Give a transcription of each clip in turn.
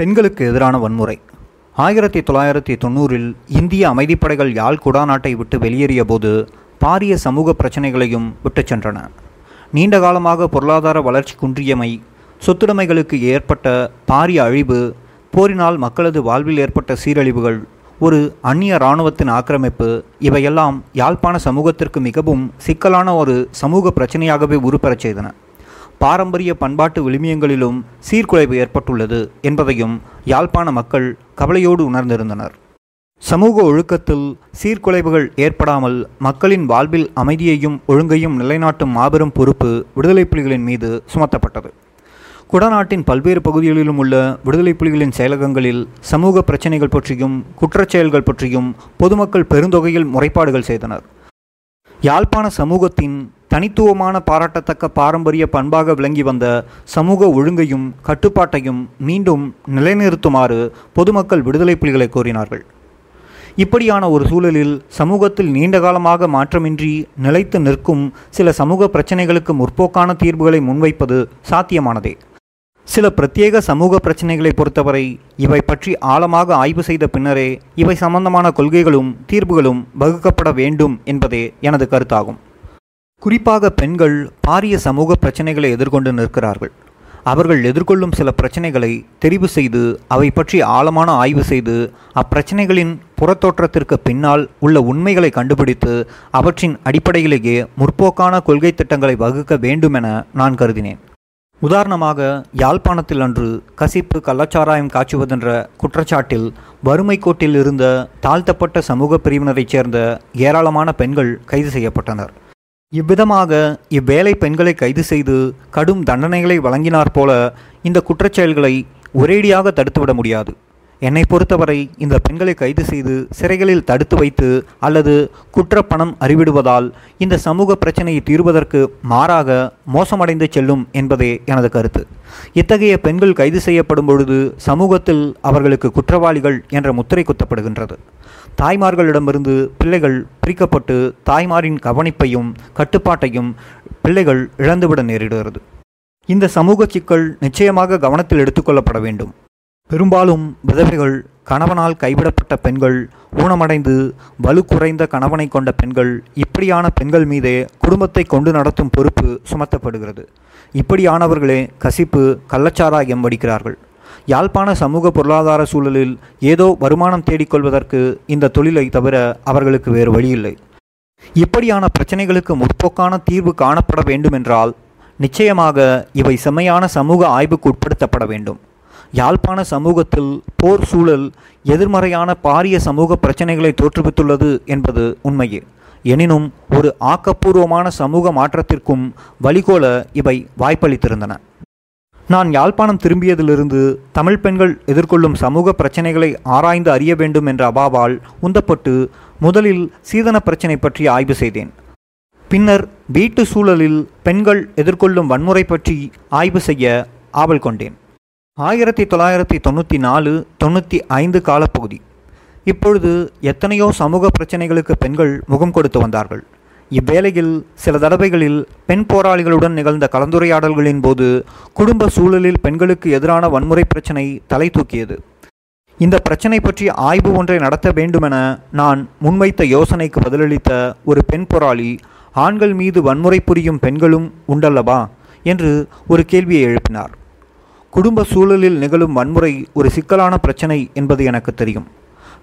பெண்களுக்கு எதிரான வன்முறை. ஆயிரத்தி தொள்ளாயிரத்தி தொண்ணூறில் இந்திய அமைதிப்படைகள் யாழ் குடாநாட்டை விட்டு வெளியேறிய போது பாரிய சமூக பிரச்சனைகளையும் விட்டுச் சென்றன. நீண்ட காலமாக பொருளாதார வளர்ச்சி குன்றியமை சொத்துடைமைகளுக்கு ஏற்பட்ட பாரிய அழிவு போரினால் மக்களது வாழ்வில் ஏற்பட்ட சீரழிவுகள் ஒரு அந்நிய இராணுவத்தின் ஆக்கிரமிப்பு இவையெல்லாம் யாழ்ப்பாண சமூகத்திற்கு மிகவும் சிக்கலான ஒரு சமூக பிரச்சனையாகவே உருப்பெறச் செய்தன. பாரம்பரிய பண்பாட்டு விழுமியங்களிலும் சீர்குலைவு ஏற்பட்டுள்ளது என்பதையும் யாழ்ப்பாண மக்கள் கவலையோடு உணர்ந்திருந்தனர். சமூக ஒழுக்கத்தில் சீர்குலைவுகள் ஏற்படாமல் மக்களின் வாழ்வில் அமைதியையும் ஒழுங்கையும் நிலைநாட்டும் மாபெரும் பொறுப்பு விடுதலை புலிகளின் மீது சுமத்தப்பட்டது. குடநாட்டின் பல்வேறு பகுதிகளிலும் உள்ள விடுதலை புலிகளின் செயலகங்களில் சமூக பிரச்சினைகள் பற்றியும் குற்றச்செயல்கள் பற்றியும் பொதுமக்கள் பெருந்தொகையில் முறைப்பாடுகள் செய்தனர். யாழ்ப்பாண சமூகத்தின் தனித்துவமான பாராட்டத்தக்க பாரம்பரிய பண்பாக விளங்கி வந்த சமூக ஒழுங்கையும் கட்டுப்பாட்டையும் மீண்டும் நிலைநிறுத்துமாறு பொதுமக்கள் விடுதலை புலிகளை கோரினார்கள். இப்படியான ஒரு சூழலில் சமூகத்தில் நீண்ட காலமாக மாற்றமின்றி நிலைத்து நிற்கும் சில சமூக பிரச்சனைகளுக்கு முற்போக்கான தீர்வுகளை முன்வைப்பது சாத்தியமானதே. சில பிரத்யேக சமூக பிரச்சனைகளை பொறுத்தவரை இவை பற்றி ஆழமாக ஆய்வு செய்த பின்னரே இவை சம்பந்தமான கொள்கைகளும் தீர்வுகளும் வகுக்கப்பட வேண்டும் என்பதே எனது கருத்தாகும். குறிப்பாக பெண்கள் பாரிய சமூக பிரச்சனைகளை எதிர்கொண்டு நிற்கிறார்கள். அவர்கள் எதிர்கொள்ளும் சில பிரச்சனைகளை தெரிவு செய்து அவை பற்றி ஆழமான ஆய்வு செய்து அப்பிரச்சனைகளின் புறத்தோற்றத்திற்கு பின்னால் உள்ள உண்மைகளை கண்டுபிடித்து அவற்றின் அடிப்படையிலேயே முற்போக்கான கொள்கை திட்டங்களை வகுக்க வேண்டுமென நான் கருதினேன். உதாரணமாக யாழ்ப்பாணத்தில் அன்று கசிப்பு கள்ளச்சாராயம் காய்ச்சுவதென்ற குற்றச்சாட்டில் வறுமை கோட்டில் இருந்த தாழ்த்தப்பட்ட சமூக பிரிவினரைச் சேர்ந்த ஏராளமான பெண்கள் கைது செய்யப்பட்டனர். இவ்விதமாக இவ்வேலை பெண்களை கைது செய்து கடும் தண்டனைகளை வழங்கினார் போல இந்த குற்றச்செயல்களை ஒரேடியாக தடுத்துவிட முடியாது. என்னை பொறுத்தவரை இந்த பெண்களை கைது செய்து சிறைகளில் தடுத்து வைத்து அல்லது குற்றப்பணம் அறிவிடுவதால் இந்த சமூக பிரச்சனையை தீர்வதற்கு மாறாக மோசமடைந்து செல்லும் என்பதே எனது கருத்து. இத்தகைய பெண்கள் கைது செய்யப்படும் பொழுது சமூகத்தில் அவர்களுக்கு குற்றவாளிகள் என்ற முத்திரை குத்தப்படுகின்றது. தாய்மார்களிடமிருந்து பிள்ளைகள் பிரிக்கப்பட்டு தாய்மாரின் கவனிப்பையும் கட்டுப்பாட்டையும் பிள்ளைகள் இழந்துவிட நேரிடுகிறது. இந்த சமூக சிக்கல் நிச்சயமாக கவனத்தில் எடுத்துக்கொள்ளப்பட வேண்டும். பெரும்பாலும் விதவைகள் கணவனால் கைவிடப்பட்ட பெண்கள் ஊனமடைந்து வலு குறைந்த கணவனை கொண்ட பெண்கள் இப்படியான பெண்கள் மீதே குடும்பத்தை கொண்டு நடத்தும் பொறுப்பு சுமத்தப்படுகிறது. இப்படியானவர்களே கசிப்பு கள்ளச்சாராயம் வடிக்கிறார்கள். யாழ்ப்பாண சமூக பொருளாதார சூழலில் ஏதோ வருமானம் தேடிக்கொள்வதற்கு இந்த தொழிலை தவிர அவர்களுக்கு வேறு வழியில்லை. இப்படியான பிரச்சனைகளுக்கு முற்போக்கான தீர்வு காணப்பட வேண்டுமென்றால் நிச்சயமாக இவை செம்மையான சமூக ஆய்வுக்கு உட்படுத்தப்பட வேண்டும். யாழ்ப்பாண சமூகத்தில் போர் சூழல் எதிர்மறையான பாரிய சமூக பிரச்சனைகளை தோற்றுவித்துள்ளது என்பது உண்மையே. எனினும் ஒரு ஆக்கப்பூர்வமான சமூக மாற்றத்திற்கும் வழிகோல இவை வாய்ப்பளித்திருந்தன. நான் யாழ்ப்பாணம் திரும்பியதிலிருந்து தமிழ் பெண்கள் எதிர்கொள்ளும் சமூக பிரச்சனைகளை ஆராய்ந்து அறிய வேண்டும் என்ற அபாவால் உந்தப்பட்டு முதலில் சீதன பிரச்சனை பற்றி ஆய்வு செய்தேன். பின்னர் வீட்டு சூழலில் பெண்கள் எதிர்கொள்ளும் வன்முறை பற்றி ஆய்வு செய்ய ஆவல் கொண்டேன். ஆயிரத்தி தொள்ளாயிரத்தி தொண்ணூற்றி நாலு தொண்ணூற்றி ஐந்து காலப்பகுதி. இப்பொழுது எத்தனையோ சமூக பிரச்சனைகளுக்கு பெண்கள் முகம் கொடுத்து வந்தார்கள். இவ்வேளையில் சில தடவைகளில் பெண் போராளிகளுடன் நிகழ்ந்த கலந்துரையாடல்களின் போது குடும்ப சூழலில் பெண்களுக்கு எதிரான வன்முறை பிரச்சனை தலை தூக்கியது. இந்த பிரச்சனை பற்றி ஆய்வு ஒன்றை நடத்த வேண்டுமென நான் முன்வைத்த யோசனைக்கு பதிலளித்த ஒரு பெண் போராளி ஆண்கள் மீது வன்முறை புரியும் பெண்களும் உண்டல்லவா? என்று ஒரு கேள்வியை எழுப்பினார். குடும்ப சூழலில் நிகழும் வன்முறை ஒரு சிக்கலான பிரச்சனை என்பது எனக்கு தெரியும்.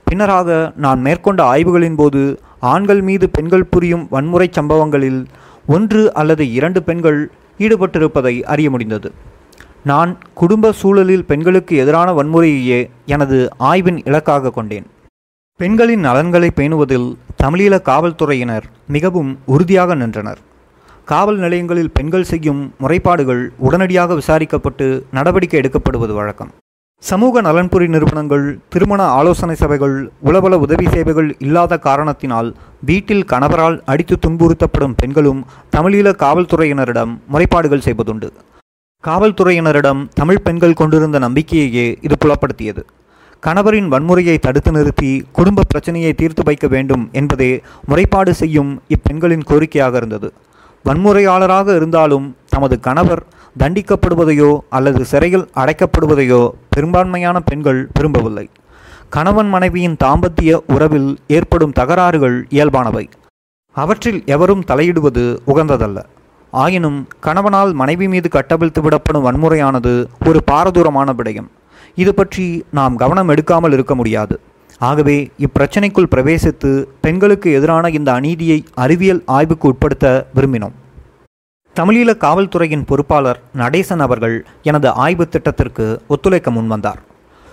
பின்னராக நான் மேற்கொண்ட ஆய்வுகளின் போது ஆண்கள் மீது பெண்கள் புரியும் வன்முறை சம்பவங்களில் ஒன்று அல்லது இரண்டு பெண்கள் ஈடுபட்டிருப்பதை அறிய முடிந்தது. நான் குடும்ப சூழலில் பெண்களுக்கு எதிரான வன்முறையையே எனது ஆய்வின் இலக்காக கொண்டேன். பெண்களின் நலன்களை பேணுவதில் தமிழீழ காவல்துறையினர் மிகவும் உறுதியாக நின்றனர். காவல் நிலையங்களில் பெண்கள் செய்யும் முறைப்பாடுகள் உடனடியாக விசாரிக்கப்பட்டு நடவடிக்கை எடுக்கப்படுவது வழக்கம். சமூக நலன்புரி நிறுவனங்கள் திருமண ஆலோசனை சபைகள் உளவல உதவி சேவைகள் இல்லாத காரணத்தினால் வீட்டில் கணவரால் அடித்து துன்புறுத்தப்படும் பெண்களும் தமிழீழ காவல்துறையினரிடம் முறைப்பாடுகள் செய்வதுண்டு. காவல்துறையினரிடம் தமிழ் பெண்கள் கொண்டிருந்த நம்பிக்கையையே இது புலப்படுத்தியது. கணவரின் வன்முறையை தடுத்து நிறுத்தி குடும்ப பிரச்சனையை தீர்த்து வைக்க வேண்டும் என்பதே முறைப்பாடு செய்யும் இப்பெண்களின் கோரிக்கையாக இருந்தது. வன்முறையாளராக இருந்தாலும் தமது கணவர் தண்டிக்கப்படுவதையோ அல்லது சிறையில் அடைக்கப்படுவதையோ பெரும்பான்மையான பெண்கள் விரும்பவில்லை. கணவன் மனைவியின் தாம்பத்திய உறவில் ஏற்படும் தகராறுகள் இயல்பானவை. அவற்றில் எவரும் தலையிடுவது உகந்ததல்ல. ஆயினும் கணவனால் மனைவி மீது கட்டவிழ்த்து விடப்படும் வன்முறையானது ஒரு பாரதூரமான விடயம். இது பற்றி நாம் கவனம் எடுக்காமல் இருக்க முடியாது. ஆகவே இப்பிரச்சனைக்குள் பிரவேசித்து பெண்களுக்கு எதிரான இந்த அநீதியை அறிவியல் ஆய்வுக்கு உட்படுத்த விரும்பினோம். தமிழீழ காவல்துறையின் பொறுப்பாளர் நடேசன் அவர்கள் எனது ஆய்வு திட்டத்திற்கு ஒத்துழைக்க முன்வந்தார்.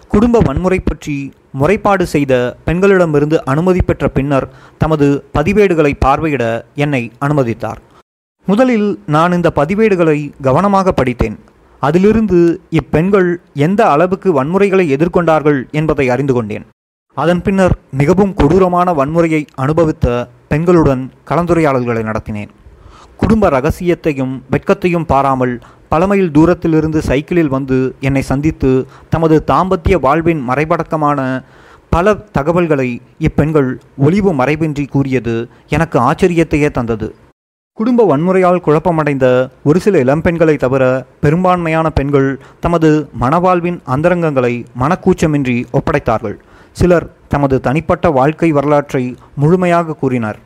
குடும்ப வன்முறை பற்றி முறைப்பாடு செய்த பெண்களிடமிருந்து அனுமதி பெற்ற பின்னர் தமது பதிவேடுகளை பார்வையிட என்னை அனுமதித்தார். முதலில் நான் இந்த பதிவேடுகளை கவனமாக படித்தேன். அதிலிருந்து இப்பெண்கள் எந்த அளவுக்கு வன்முறைகளை எதிர்கொண்டார்கள் என்பதை அறிந்து கொண்டேன். அதன் பின்னர் மிகவும் கொடூரமான வன்முறையை அனுபவித்த பெண்களுடன் கலந்துரையாடல்களை நடத்தினேன். குடும்ப ரகசியத்தையும் வெட்கத்தையும் பாராமல் பல மைல் தூரத்திலிருந்து சைக்கிளில் வந்து என்னை சந்தித்து தமது தாம்பத்திய வாழ்வின் மறைபடக்கமான பல தகவல்களை இப்பெண்கள் ஒளிவு மறைவின்றி கூறியது எனக்கு ஆச்சரியத்தையே தந்தது. குடும்ப வன்முறையால் குழப்பமடைந்த ஒரு சில இளம்பெண்களை தவிர பெரும்பான்மையான பெண்கள் தமது மனவாழ்வின் அந்தரங்கங்களை மனக்கூச்சமின்றி ஒப்படைத்தார்கள். சிலர் தமது தனிப்பட்ட வாழ்க்கை வரலாற்றை முழுமையாக கூறினர்.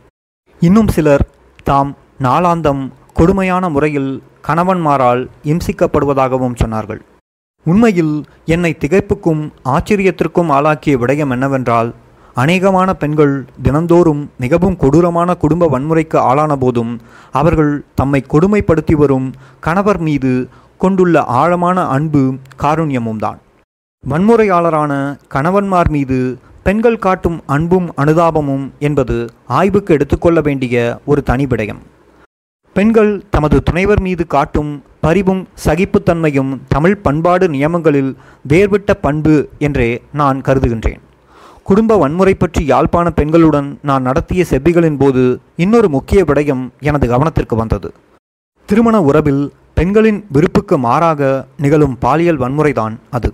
இன்னும் சிலர் தாம் நாளாந்தம் கொடுமையான முறையில் கணவன்மாரால் இம்சிக்கப்படுவதாகவும் சொன்னார்கள். உண்மையில் என்னை திகைப்புக்கும் ஆச்சரியத்திற்கும் ஆளாக்கிய விடயம் என்னவென்றால் அநேகமான பெண்கள் தினந்தோறும் மிகவும் கொடூரமான குடும்ப வன்முறைக்கு ஆளான போதும் அவர்கள் தம்மை கொடுமைப்படுத்தி வரும் கணவர் மீது கொண்டுள்ள ஆழமான அன்பு காருண்யமும் தான் வன்முறையாளரான கணவன்மார் மீது பெண்கள் காட்டும் அன்பும் அனுதாபமும் என்பது ஆய்வுக்கு எடுத்துக்கொள்ள வேண்டிய ஒரு தனி விடயம். பெண்கள் தமது துணைவர் மீது காட்டும் பரிவும் சகிப்புத்தன்மையும் தமிழ் பண்பாடு நியமங்களில் வேர்விட்ட பண்பு என்றே நான் கருதுகின்றேன். குடும்ப வன்முறை பற்றி யாழ்ப்பாண பெண்களுடன் நான் நடத்திய செவ்விகளின் போது இன்னொரு முக்கிய விடயம் எனது கவனத்திற்கு வந்தது. திருமண உறவில் பெண்களின் விருப்புக்கு மாறாக நிகழும் பாலியல் வன்முறைதான் அது.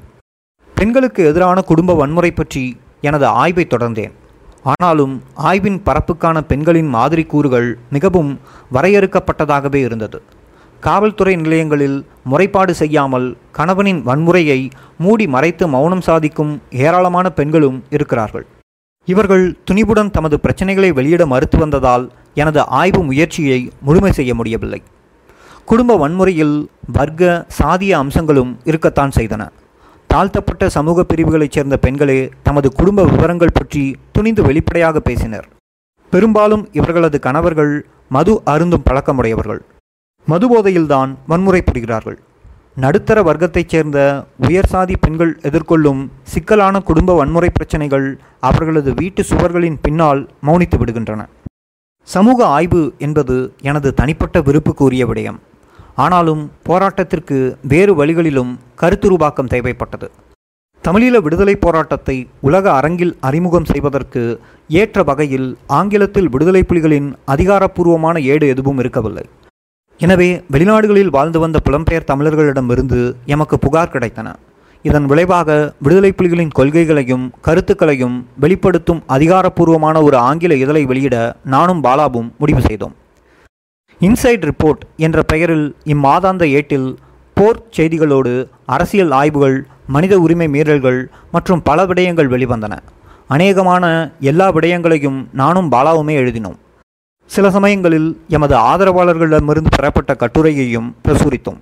பெண்களுக்கு எதிரான குடும்ப வன்முறை பற்றி எனது ஆய்வை தொடர்ந்தேன். ஆனாலும் ஆய்வின் பரப்புக்கான பெண்களின் மாதிரி கூறுகள் மிகவும் வரையறுக்கப்பட்டதாகவே இருந்தது. காவல்துறை நிலையங்களில் முறைப்பாடு செய்யாமல் கணவனின் வன்முறையை மூடி மறைத்து மௌனம் சாதிக்கும் ஏராளமான பெண்களும் இருக்கிறார்கள். இவர்கள் துணிவுடன் தமது பிரச்சனைகளை வெளியிட மறுத்து வந்ததால் எனது ஆய்வு முயற்சியை முழுமை செய்ய முடியவில்லை. குடும்ப வன்முறையில் வர்க்க சாதிய அம்சங்களும் இருக்கத்தான் செய்தன. தாழ்த்தப்பட்ட சமூக பிரிவுகளைச் சேர்ந்த பெண்களே தமது குடும்ப விவரங்கள் பற்றி துணிந்து வெளிப்படையாக பேசினர். பெரும்பாலும் இவர்களது கணவர்கள் மது அருந்தும் பழக்கமுடையவர்கள். மதுபோதையில்தான் வன்முறை புரிகிறார்கள் நடுத்தர வர்க்கத்தைச் சேர்ந்த உயர் சாதி பெண்கள் எதிர்கொள்ளும் சிக்கலான குடும்ப வன்முறை பிரச்சனைகள் அவர்களது வீட்டு சுவர்களின் பின்னால் மௌனித்து விடுகின்றன. சமூக ஆய்வு என்பது எனது தனிப்பட்ட விருப்புக்குரிய விடயம். ஆனாலும் போராட்டத்திற்கு வேறு வழிகளிலும் கருத்துருவாக்கம் தேவைப்பட்டது. தமிழீழ விடுதலை போராட்டத்தை உலக அரங்கில் அறிமுகம் செய்வதற்கு ஏற்ற வகையில் ஆங்கிலத்தில் விடுதலை புலிகளின் அதிகாரப்பூர்வமான ஏடு எதுவும் இருக்கவில்லை. எனவே வெளிநாடுகளில் வாழ்ந்து வந்த புலம்பெயர் தமிழர்களிடமிருந்து எமக்கு புகார் கிடைத்தன. இதன் விளைவாக விடுதலை புலிகளின் கொள்கைகளையும் கருத்துக்களையும் வெளிப்படுத்தும் அதிகாரப்பூர்வமான ஒரு ஆங்கில இதழை வெளியிட நானும் பாலாவும் முடிவு செய்தோம். இன்சைட் ரிப்போர்ட் என்ற பெயரில் இம்மாதாந்த ஏட்டில் போர் செய்திகளோடு அரசியல் ஆய்வுகள் மனித உரிமை மீறல்கள் மற்றும் பல விடயங்கள் வெளிவந்தன. அநேகமான எல்லா விடயங்களையும் நானும் பாலாவுமே எழுதினோம். சில சமயங்களில் எமது ஆதரவாளர்களிடமிருந்து பெறப்பட்ட கட்டுரையையும் பிரசுரித்தோம்.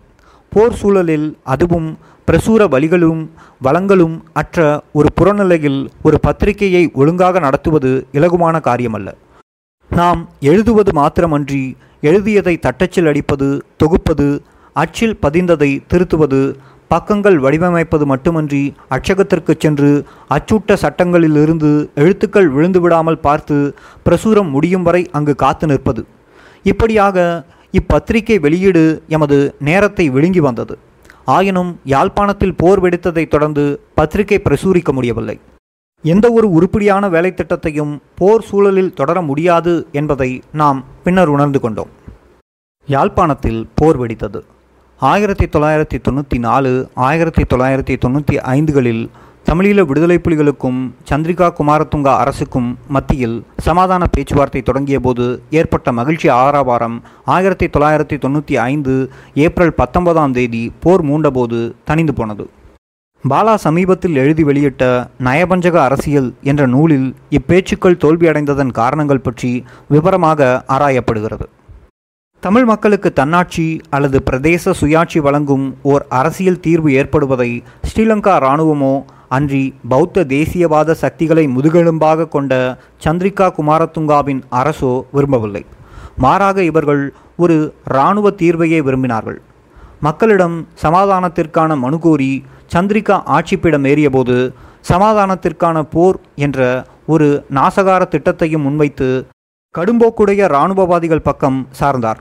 போர் சூழலில் அதுவும் பிரசுர வழிகளும் வளங்களும் அற்ற ஒரு புறநிலையில் ஒரு பத்திரிகையை ஒழுங்காக நடத்துவது இலகுவான காரியமல்ல. நாம் எழுதுவது மாத்திரமன்றி எழுதியதை தட்டச்சில் அடிப்பது தொகுப்பது அச்சில் பதிந்ததை திருத்துவது பக்கங்கள் வடிவமைப்பது மட்டுமன்றி அச்சகத்திற்கு சென்று அச்சூட்ட சட்டங்களிலிருந்து எழுத்துக்கள் விழுந்து விடாமல் பார்த்து பிரசுரம் முடியும் வரை அங்கு காத்து நிற்பது. இப்படியாக இப்பத்திரிகை வெளியீடு எமது நேரத்தை விழுங்கி வந்தது. ஆயினும் யாழ்ப்பாணத்தில் போர் வெடித்ததைத் தொடர்ந்து பத்திரிகை பிரசுரிக்க முடியவில்லை. எந்த ஒரு உருப்படியான வேலை திட்டத்தையும் போர் சூழலில் தொடர முடியாது என்பதை நாம் பின்னர் உணர்ந்து கொண்டோம். யாழ்ப்பாணத்தில் போர் வெடித்தது. ஆயிரத்தி தொள்ளாயிரத்தி தொண்ணூற்றி நாலு ஆயிரத்தி தொள்ளாயிரத்தி தொண்ணூற்றி ஐந்துகளில் தமிழீழ விடுதலை புலிகளுக்கும் சந்திரிகா குமாரதுங்கா அரசுக்கும் மத்தியில் சமாதான பேச்சுவார்த்தை தொடங்கிய போது ஏற்பட்ட மகிழ்ச்சி ஆரவாரம் ஆயிரத்தி தொள்ளாயிரத்தி தொண்ணூற்றி ஐந்து ஏப்ரல் பத்தொன்பதாம் தேதி போர் மூண்டபோது தணிந்து போனது. பாலா சமீபத்தில் எழுதி வெளியிட்ட நயபஞ்சக அரசியல் என்ற நூலில் இப்பேச்சுக்கள் தோல்வியடைந்ததன் காரணங்கள் பற்றி விவரமாக ஆராயப்படுகிறது. தமிழ் மக்களுக்கு தன்னாட்சி அல்லது பிரதேச சுயாட்சி வழங்கும் ஓர் அரசியல் தீர்வு ஏற்படுவதை ஸ்ரீலங்கா இராணுவமோ அன்றி பௌத்த தேசியவாத சக்திகளை முதுகெலும்பாக கொண்ட சந்திரிகா குமாரதுங்காவின் அரசோ விரும்பவில்லை. மாறாக இவர்கள் ஒரு இராணுவ தீர்வையே விரும்பினார்கள். மக்களிடம் சமாதானத்திற்கான மனு கோரி சந்திரிகா ஆட்சிப்பிடம் ஏறியபோது சமாதானத்திற்கான போர் என்ற ஒரு நாசகார திட்டத்தையும் முன்வைத்து கடும்போக்குடைய இராணுவவாதிகள் பக்கம் சார்ந்தார்.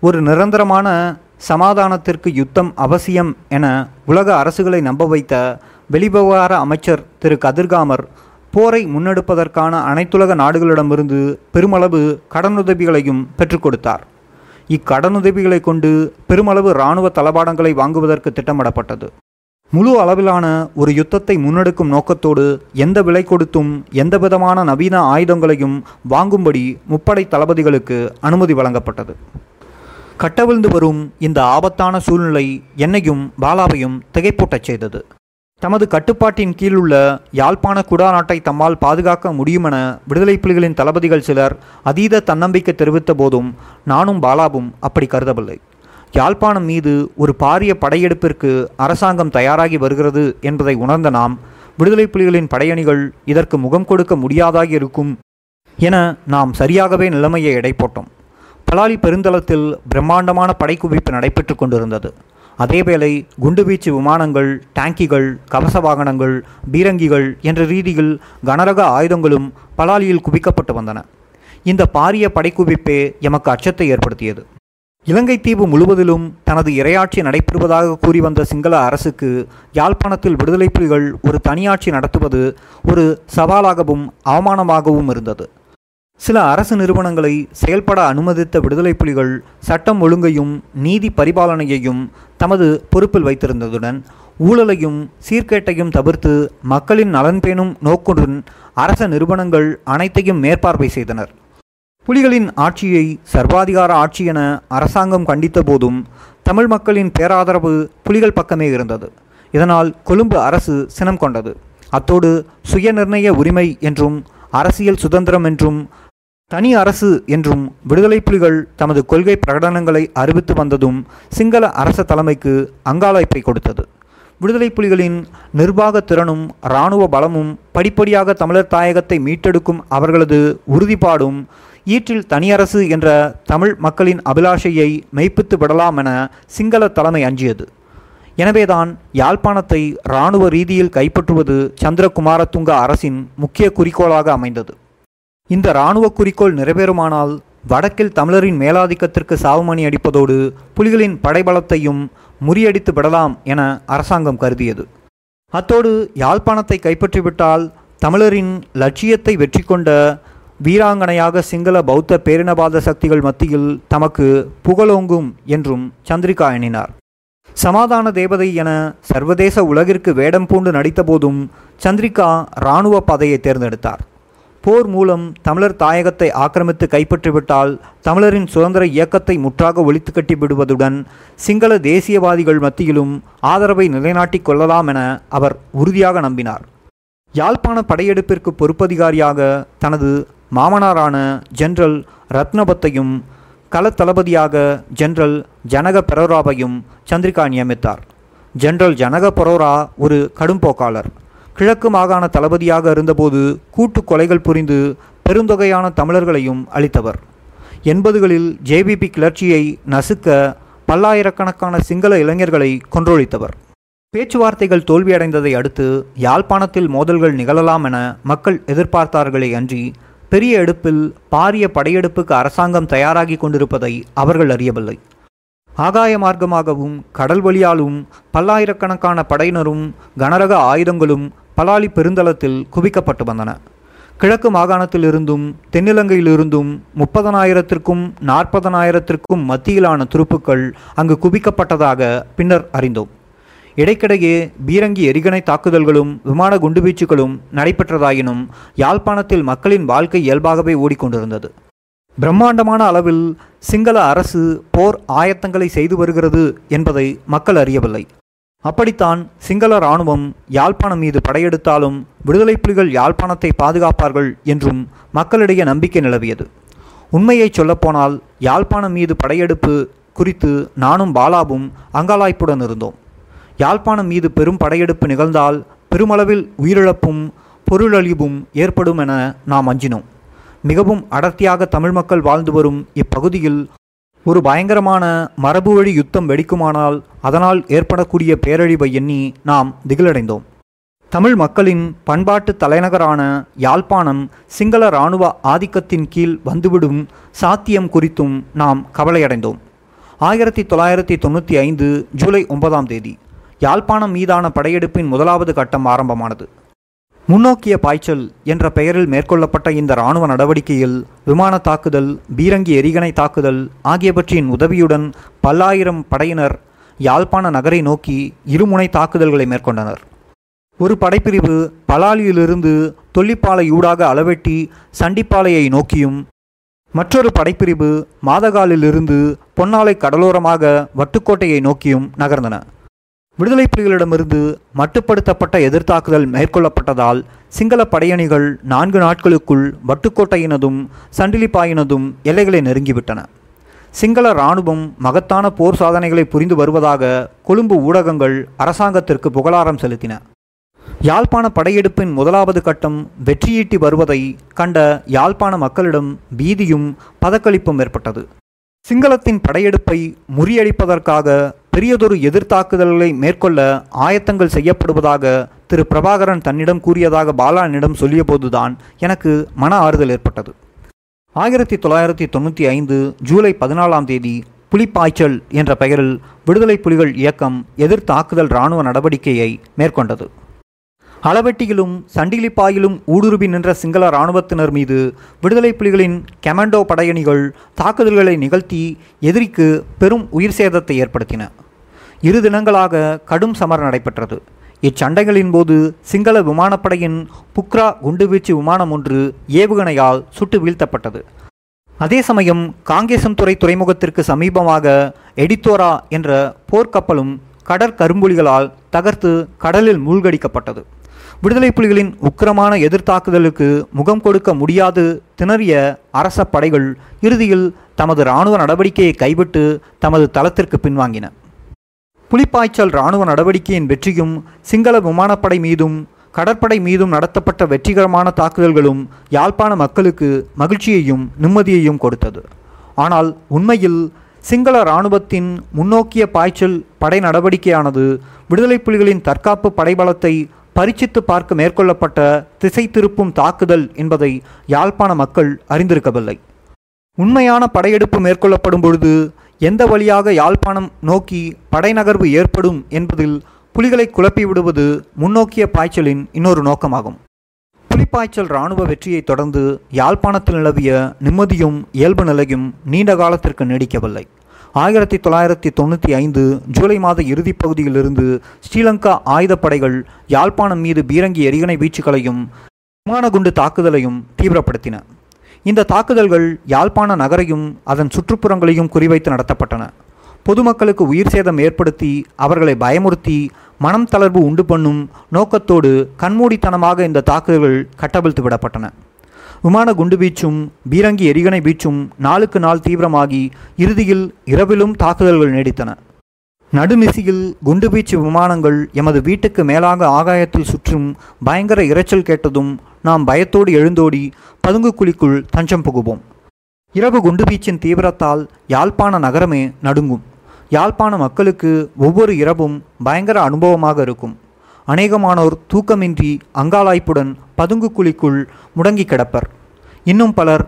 ஒரு நிரந்தரமான சமாதானத்திற்கு யுத்தம் அவசியம் என உலக அரசுகளை நம்ப வைத்த வெளிவிவகார அமைச்சர் திரு. கதிர்காமர் போரை முன்னெடுப்பதற்கான அனைத்துலக நாடுகளிடமிருந்து பெருமளவு கடனுதவிகளையும் பெற்றுக் கொடுத்தார். இக்கடனுதவிகளை கொண்டு பெருமளவு இராணுவ தளபாடங்களை வாங்குவதற்கு திட்டமிடப்பட்டது. முழு அளவிலான ஒரு யுத்தத்தை முன்னெடுக்கும் நோக்கத்தோடு எந்த விலை கொடுத்தும் எந்தவிதமான நவீன ஆயுதங்களையும் வாங்கும்படி முப்படை தளபதிகளுக்கு அனுமதி வழங்கப்பட்டது. கட்டவிழ்ந்து வரும் இந்த ஆபத்தான சூழ்நிலை என்னையும் பாலாவையும் திகைப்பூட்டச் செய்தது. தமது கட்டுப்பாட்டின் கீழுள்ள யாழ்ப்பாண குடாநாட்டை தம்மால் பாதுகாக்க முடியுமென விடுதலை புலிகளின் தளபதிகள் சிலர் அதீத தன்னம்பிக்கை தெரிவித்த போதும் நானும் பாலாவும் அப்படி கருதவில்லை. யாழ்ப்பாணம் மீது ஒரு பாரிய படையெடுப்பிற்கு அரசாங்கம் தயாராகி வருகிறது என்பதை உணர்ந்த நாம் விடுதலை புலிகளின் படையணிகள் இதற்கு முகம் கொடுக்க முடியாதாகி இருக்கும் என நாம் சரியாகவே நிலைமையை எடைப்போட்டோம். பலாலி பெருந்தளத்தில் பிரம்மாண்டமான படைக்குவிப்பு நடைபெற்று கொண்டிருந்தது. அதேவேளை குண்டுவீச்சு விமானங்கள் டேங்கிகள் கவச வாகனங்கள் பீரங்கிகள் என்ற ரீதியில் கனரக ஆயுதங்களும் பலாலியில் குவிக்கப்பட்டு வந்தன. இந்த பாரிய படைக்குவிப்பே எமக்கு அச்சத்தை ஏற்படுத்தியது. இலங்கை தீவு முழுவதிலும் தனது இரையாட்சி நடைபெறுவதாக கூறி வந்த சிங்கள அரசுக்கு யாழ்ப்பாணத்தில் விடுதலை புலிகள் ஒரு தனியாட்சி நடத்துவது ஒரு சவாலாகவும் அவமானமாகவும் இருந்தது. சில அரசு நிறுவனங்களை செயல்பட அனுமதித்த விடுதலை புலிகள் சட்டம் ஒழுங்கையும் நீதி பரிபாலனையையும் தமது பொறுப்பில் வைத்திருந்ததுடன் ஊழலையும் சீர்கேட்டையும் தவிர்த்து மக்களின் நலன்பேணும் நோக்குடன் அரச நிறுவனங்கள் அனைத்தையும் மேற்பார்வை செய்தனர். புலிகளின் ஆட்சியை சர்வாதிகார ஆட்சி என அரசாங்கம் கண்டித்த போதும் தமிழ் மக்களின் பேராதரவு புலிகள் பக்கமே இருந்தது. இதனால் கொழும்பு அரசு சினம் கொண்டது. அத்தோடு சுயநிர்ணய உரிமை என்றும் அரசியல் சுதந்திரம் என்றும் தனி அரசு என்றும் விடுதலை புலிகள் தமது கொள்கை பிரகடனங்களை அறிவித்து வந்ததும் சிங்கள அரச தலைமைக்கு அங்காளைப்பை கொடுத்தது. விடுதலை புலிகளின் நிர்வாக திறனும் இராணுவ பலமும் படிப்படியாக தமிழர் தாயகத்தை மீட்டெடுக்கும் அவர்களது உறுதிப்பாடும் ஈற்றில் தனியரசு என்ற தமிழ் மக்களின் அபிலாஷையை மெய்ப்பித்து விடலாம் என சிங்கள தலைமை அஞ்சியது. எனவேதான் யாழ்ப்பாணத்தை இராணுவ ரீதியில் கைப்பற்றுவது சந்திரகுமாரத்துங்க அரசின் முக்கிய குறிக்கோளாக அமைந்தது. இந்த இராணுவ குறிக்கோள் நிறைவேறுமானால் வடக்கில் தமிழரின் மேலாதிக்கத்திற்கு சாவுமணி அடிப்பதோடு புலிகளின் படைபலத்தையும் முறியடித்து விடலாம் என அரசாங்கம் கருதியது. அத்தோடு யாழ்ப்பாணத்தை கைப்பற்றிவிட்டால் தமிழரின் லட்சியத்தை வெற்றி கொண்ட வீராங்கனையாக சிங்கள பௌத்த பேரினவாத சக்திகள் மத்தியில் தமக்கு புகழோங்கும் என்றும் சந்திரிகா எண்ணினார். சமாதான தேவதை என சர்வதேச உலகிற்கு வேடம் பூண்டு நடித்தபோதும் சந்திரிகா இராணுவ பாதையை தேர்ந்தெடுத்தார். போர் மூலம் தமிழர் தாயகத்தை ஆக்கிரமித்து கைப்பற்றிவிட்டால் தமிழரின் சுதந்திர இயக்கத்தை முற்றாக ஒழித்து கட்டி விடுவதுடன் சிங்கள தேசியவாதிகள் மத்தியிலும் ஆதரவை நிலைநாட்டிக் கொள்ளலாம் என அவர் உறுதியாக நம்பினார். யாழ்ப்பாண படையெடுப்பிற்கு பொறுப்பதிகாரியாக தனது மாமனாரான ஜெனரல் ரத்னபத்தையும் களத்தளபதியாக ஜெனரல் ஜனக பெரோராவையும் சந்திரிகா நியமித்தார். ஜெனரல் ஜனக பெரோரா ஒரு கடும்போக்காளர். கிழக்கு மாகாண தளபதியாக இருந்தபோது கூட்டு கொலைகள் புரிந்து பெருந்தொகையான தமிழர்களையும் அளித்தவர் எண்பதுகளில் ஜேபிபி கிளர்ச்சியை நசுக்க பல்லாயிரக்கணக்கான சிங்கள இளைஞர்களை கொன்றொழித்தவர். பேச்சுவார்த்தைகள் தோல்வியடைந்ததை அடுத்து யாழ்ப்பாணத்தில் மோதல்கள் நிகழலாம் என மக்கள் எதிர்பார்த்தார்களே அன்றி பெரிய எடுப்பில் பாரிய படையெடுப்புக்கு அரசாங்கம் தயாராகி கொண்டிருப்பதை அவர்கள் அறியவில்லை. ஆகாய மார்க்கமாகவும் கடல் வழியாலும் பல்லாயிரக்கணக்கான படையினரும் கனரக ஆயுதங்களும் பலாலி பெருந்தளத்தில் குவிக்கப்பட்டு வந்தன. கிழக்கு மாகாணத்திலிருந்தும் தென்னிலங்கையிலிருந்தும் முப்பதனாயிரத்திற்கும் நாற்பதனாயிரத்திற்கும் மத்தியிலான துருப்புக்கள் அங்கு குவிக்கப்பட்டதாக பின்னர் அறிந்தோம். இடைக்கிடையே பீரங்கி எரிகணை தாக்குதல்களும் விமான குண்டுவீச்சுகளும் நடைபெற்றதாயினும் யாழ்ப்பாணத்தில் மக்களின் வாழ்க்கை இயல்பாகவே ஓடிக்கொண்டிருந்தது. பிரம்மாண்டமான அளவில் சிங்கள அரசு போர் ஆயத்தங்களை செய்து வருகிறது என்பதை மக்கள் அறியவில்லை. அப்படித்தான் சிங்கள இராணுவம் யாழ்ப்பாணம் மீது படையெடுத்தாலும் விடுதலை புலிகள் யாழ்ப்பாணத்தை பாதுகாப்பார்கள் என்றும் மக்களிடையே நம்பிக்கை நிலவியது. உண்மையை சொல்லப்போனால் யாழ்ப்பாணம் மீது படையெடுப்பு குறித்து நானும் பாலாவும் அங்காலாய்ப்புடன் இருந்தோம். யாழ்ப்பாணம் மீது பெரும் படையெடுப்பு நிகழ்ந்தால் பெருமளவில் உயிரிழப்பும் பொருளழிவும் ஏற்படும் என நாம் அஞ்சினோம். மிகவும் அடர்த்தியாக தமிழ் மக்கள் வாழ்ந்து வரும் இப்பகுதியில் ஒரு பயங்கரமான மரபு வழி யுத்தம் வெடிக்குமானால் அதனால் ஏற்படக்கூடிய பேரழிவை எண்ணி நாம் திகிலடைந்தோம். தமிழ் மக்களின் பண்பாட்டு தலைநகரான யாழ்ப்பாணம் சிங்கள இராணுவ ஆதிக்கத்தின் கீழ் வந்துவிடும் சாத்தியம் குறித்தும் நாம் கவலையடைந்தோம். ஆயிரத்தி தொள்ளாயிரத்தி தொண்ணூற்றி ஐந்து ஜூலை ஒன்பதாம் தேதி யாழ்ப்பாணம் மீதான படையெடுப்பின் முதலாவது கட்டம் ஆரம்பமானது. முன்னோக்கிய பாய்ச்சல் என்ற பெயரில் மேற்கொள்ளப்பட்ட இந்த இராணுவ நடவடிக்கையில் விமான தாக்குதல் பீரங்கி எரிகணை தாக்குதல் ஆகியவற்றின் உதவியுடன் பல்லாயிரம் படையினர் யாழ்ப்பாண நகரை நோக்கி இருமுனை தாக்குதல்களை மேற்கொண்டனர். ஒரு படைப்பிரிவு பலாலியிலிருந்து தொல்லிப்பாலையூடாக அளவெட்டி சண்டிப்பாலையை நோக்கியும் மற்றொரு படைப்பிரிவு மாதகாலிலிருந்து பொன்னாலை கடலோரமாக வட்டுக்கோட்டையை நோக்கியும் நகர்ந்தன. விடுதலை புலிகளிடமிருந்து மட்டுப்படுத்தப்பட்ட எதிர்த்தாக்குதல் மேற்கொள்ளப்பட்டதால் சிங்கள படையணிகள் நான்கு நாட்களுக்குள் வட்டுக்கோட்டையினதும் சண்டிலிப்பாயினதும் எல்லைகளை நெருங்கிவிட்டன. சிங்கள இராணுவம் மகத்தான போர் சாதனைகளை புரிந்து வருவதாக கொழும்பு ஊடகங்கள் அரசாங்கத்திற்கு புகழாரம் செலுத்தின. யாழ்ப்பாண படையெடுப்பின் முதலாவது கட்டம் வெற்றியீட்டி வருவதை கண்ட யாழ்ப்பாண மக்களிடம் பீதியும் பதக்களிப்பும் ஏற்பட்டது. சிங்களத்தின் படையெடுப்பை முறியடிப்பதற்காக பெரியதொரு எதிர்த்தாக்குதல்களை மேற்கொள்ள ஆயத்தங்கள் செய்யப்படுவதாக திரு பிரபாகரன் தன்னிடம் கூறியதாக பாலானிடம் சொல்லியபோதுதான் எனக்கு மன ஆறுதல் ஏற்பட்டது. ஆயிரத்தி தொள்ளாயிரத்தி தொண்ணூற்றி ஐந்து ஜூலை பதினாலாம் தேதி புலிப்பாய்ச்சல் என்ற பெயரில் விடுதலை புலிகள் இயக்கம் எதிர்த்தாக்குதல் இராணுவ நடவடிக்கையை மேற்கொண்டது. அளவெட்டியிலும் சண்டிலிப்பாயிலும் ஊடுருவி நின்ற சிங்கள இராணுவத்தினர் மீது விடுதலை புலிகளின் கமாண்டோ படையணிகள் தாக்குதல்களை நிகழ்த்தி எதிரிக்கு பெரும் உயிர் சேதத்தை ஏற்படுத்தின. இரு தினங்களாக கடும் சமர் நடைபெற்றது. இச்சண்டைகளின் போது சிங்கள விமானப்படையின் புக்ரா குண்டுவீச்சு விமானம் ஒன்று ஏவுகணையால் சுட்டு வீழ்த்தப்பட்டது. அதே சமயம் காங்கேசன்துறை துறைமுகத்திற்கு சமீபமாக எடித்தோரா என்ற போர்க்கப்பலும் கடற்கரும்புலிகளால் தகர்த்து கடலில் மூழ்கடிக்கப்பட்டது. விடுதலை புலிகளின் உக்கிரமான எதிர்த்தாக்குதலுக்கு முகம் கொடுக்க முடியாது திணறிய அரச படைகள் இறுதியில் தமது இராணுவ நடவடிக்கையை கைவிட்டு தமது தளத்திற்கு பின்வாங்கின. புலிப்பாய்ச்சல் இராணுவ நடவடிக்கையின் வெற்றியும் சிங்கள விமானப்படை மீதும் கடற்படை மீதும் நடத்தப்பட்ட வெற்றிகரமான தாக்குதல்களும் யாழ்ப்பாண மக்களுக்கு மகிழ்ச்சியையும் நிம்மதியையும் கொடுத்தது. ஆனால் உண்மையில் சிங்கள இராணுவத்தின் முன்னோக்கிய பாய்ச்சல் படை நடவடிக்கையானது விடுதலை புலிகளின் தற்காப்பு படைபலத்தை பரிச்சித்து பார்க்க மேற்கொள்ளப்பட்ட திசை திருப்பும் தாக்குதல் என்பதை யாழ்ப்பாண மக்கள் அறிந்திருக்கவில்லை. உண்மையான படையெடுப்பு மேற்கொள்ளப்படும் பொழுது எந்த வழியாக யாழ்ப்பாணம் நோக்கி படைநகர்வு ஏற்படும் என்பதில் புலிகளை குழப்பி விடுவது முன்னோக்கிய பாய்ச்சலின் இன்னொரு நோக்கமாகும். புலிப்பாய்ச்சல் இராணுவ வெற்றியை தொடர்ந்து யாழ்ப்பாணத்தில் நிலவிய நிம்மதியும் இயல்பு நிலையும் நீண்ட காலத்திற்கு நீடிக்கவில்லை. ஆயிரத்தி தொள்ளாயிரத்தி தொண்ணூற்றி ஐந்து ஜூலை மாத இறுதிப் பகுதியிலிருந்து ஸ்ரீலங்கா ஆயுதப்படைகள் யாழ்ப்பாணம் மீது பீரங்கி எரிகணை வீச்சுகளையும் விமான குண்டு தாக்குதலையும் தீவிரப்படுத்தின. இந்த தாக்குதல்கள் யாழ்ப்பாண நகரையும் அதன் சுற்றுப்புறங்களையும் குறிவைத்து நடத்தப்பட்டன. பொதுமக்களுக்கு உயிர் சேதம் ஏற்படுத்தி அவர்களை பயமுறுத்தி மனம் தளர்வு உண்டு பண்ணும் நோக்கத்தோடு கண்மூடித்தனமாக இந்த தாக்குதல்கள் கட்டவிழ்த்து விடப்பட்டன. விமான குண்டுவீச்சும் பீரங்கி எரிகணை வீச்சும் நாளுக்கு நாள் தீவிரமாகி இறுதியில் இரவிலும் தாக்குதல்கள் நீடித்தன. நடுநிசியில் குண்டுவீச்சு விமானங்கள் எமது வீட்டுக்கு மேலாக ஆகாயத்தில் சுற்றும் பயங்கர இரைச்சல் கேட்டதும் நாம் பயத்தோடு எழுந்தோடி பதுங்கு குழிக்குள் தஞ்சம் புகுவோம். இரவு குண்டுவீச்சின் தீவிரத்தால் யாழ்ப்பாண நகரமே நடுங்கும். யாழ்ப்பாண மக்களுக்கு ஒவ்வொரு இரவும் பயங்கர அனுபவமாக இருக்கும். அநேகமானோர் தூக்கமின்றி அங்காளாய்ப்புடன் பதுங்கு குழிக்குள் முடங்கி கிடப்பர். இன்னும் பலர்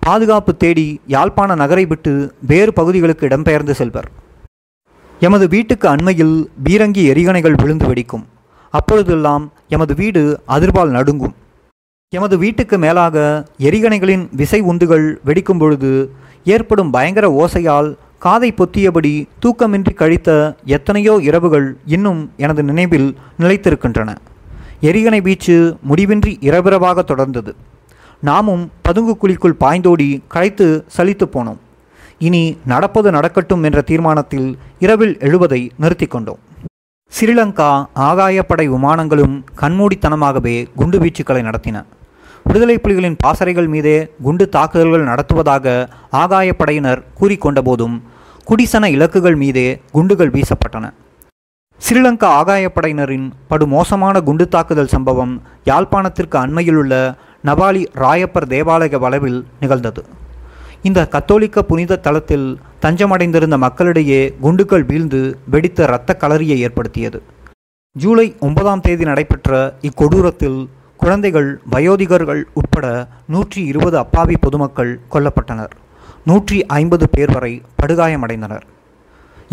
பாதுகாப்பு தேடி யாழ்ப்பாண நகரை விட்டு வேறு பகுதிகளுக்கு இடம்பெயர்ந்து செல்வர். எமது வீட்டுக்கு அண்மையில் பீரங்கி எரிகணைகள் விழுந்து வெடிக்கும். அப்பொழுதெல்லாம் எமது வீடு அதிர்வால் நடுங்கும். எமது வீட்டுக்கு மேலாக எரிகணைகளின் விசை உந்துகள் வெடிக்கும் பொழுது ஏற்படும் பயங்கர ஓசையால் காதை பொத்தியபடி தூக்கமின்றி கழித்த எத்தனையோ இரவுகள் இன்னும் எனது நினைவில் நிலைத்திருக்கின்றன. எரிகணை வீச்சு முடிவின்றி இரவிரவாக தொடர்ந்தது. நாமும் பதுங்கு குழிக்குள் பாய்ந்தோடி களைத்து சலித்து போனோம். இனி நடப்பது நடக்கட்டும் என்ற தீர்மானத்தில் இரவில் எழுவதை நிறுத்தி கொண்டோம். ஸ்ரீலங்கா ஆகாயப்படை விமானங்களும் கண்மூடித்தனமாகவே குண்டு வீச்சுக்களை நடத்தின. விடுதலை புலிகளின் பாசறைகள் மீதே குண்டு தாக்குதல்கள் நடத்துவதாக ஆகாயப்படையினர் கூறிக்கொண்ட போதும் குடிசன இலக்குகள் மீதே குண்டுகள் வீசப்பட்டன. ஸ்ரீலங்கா ஆகாயப்படையினரின் படுமோசமான குண்டு தாக்குதல் சம்பவம் யாழ்ப்பாணத்திற்கு அண்மையிலுள்ள நபாலி ராயப்பர் தேவாலய வளவில் நிகழ்ந்தது. இந்த கத்தோலிக்க புனித தலத்தில் தஞ்சமடைந்திருந்த மக்களிடையே குண்டுகள் வீழ்ந்து வெடித்த இரத்த களரியை ஏற்படுத்தியது. ஜூலை ஒன்பதாம் தேதி நடைபெற்ற இக்கொடூரத்தில் குழந்தைகள் வயோதிகர்கள் உட்பட நூற்றி இருபது அப்பாவி பொதுமக்கள் கொல்லப்பட்டனர். நூற்றி ஐம்பது பேர் வரை படுகாயமடைந்தனர்.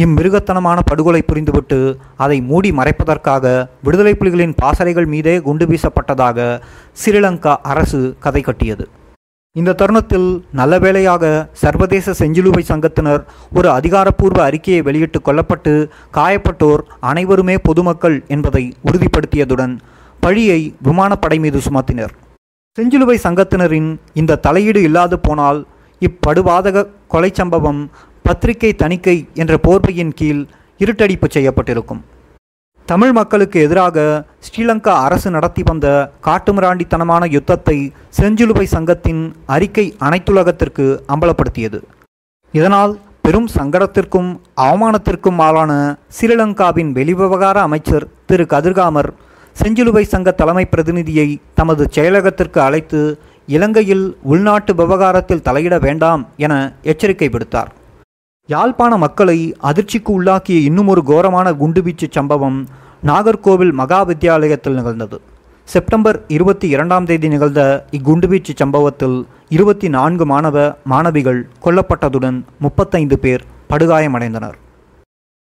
இம்மிருகத்தனமான படுகொலை புரிந்துவிட்டு அதை மூடி மறைப்பதற்காக விடுதலை புலிகளின் பாசறைகள் மீதே குண்டு வீசப்பட்டதாக ஸ்ரீலங்கா அரசு கதை கட்டியது. இந்த தருணத்தில் நல்ல வேளையாக சர்வதேச செஞ்சிலுவை சங்கத்தினர் ஒரு அதிகாரப்பூர்வ அறிக்கையை வெளியிட்டு கொல்லப்பட்டு காயப்பட்டோர் அனைவருமே பொதுமக்கள் என்பதை உறுதிப்படுத்தியதுடன் பழியை விமானப்படை மீது சுமத்தினர். செஞ்சிலுவை சங்கத்தினரின் இந்த தலையீடு இல்லாது போனால் இப்படுவாதக கொலை சம்பவம் பத்திரிகை தணிக்கை என்ற போர்வையின் கீழ் இருட்டடிப்பு செய்யப்பட்டிருக்கும். தமிழ் மக்களுக்கு எதிராக ஸ்ரீலங்கா அரசு நடத்தி வந்த காட்டுமிராண்டித்தனமான யுத்தத்தை செஞ்சிலுவை சங்கத்தின் அறிக்கை அனைத்துலகத்திற்கு அம்பலப்படுத்தியது. இதனால் பெரும் சங்கடத்திற்கும் அவமானத்திற்கும் ஆளான ஸ்ரீலங்காவின் வெளிவிவகார அமைச்சர் திரு கதிர்காமர் செஞ்சிலுவை சங்க தலைமை பிரதிநிதியை தமது செயலகத்திற்கு அழைத்து இலங்கையில் உள்நாட்டு விவகாரத்தில் தலையிட வேண்டாம் என எச்சரிக்கை விடுத்தார் யாழ்ப்பாண மக்களை அதிர்ச்சிக்கு உள்ளாக்கிய இன்னுமொரு கோரமான குண்டுவீச்சு சம்பவம் நாகர்கோவில் மகா வித்தியாலயத்தில் நிகழ்ந்தது. செப்டம்பர் இருபத்தி இரண்டாம் தேதி நிகழ்ந்த இக்குண்டுவீச்சு சம்பவத்தில் இருபத்தி நான்கு மாணவ மாணவிகள் கொல்லப்பட்டதுடன் முப்பத்தைந்து பேர் படுகாயமடைந்தனர்.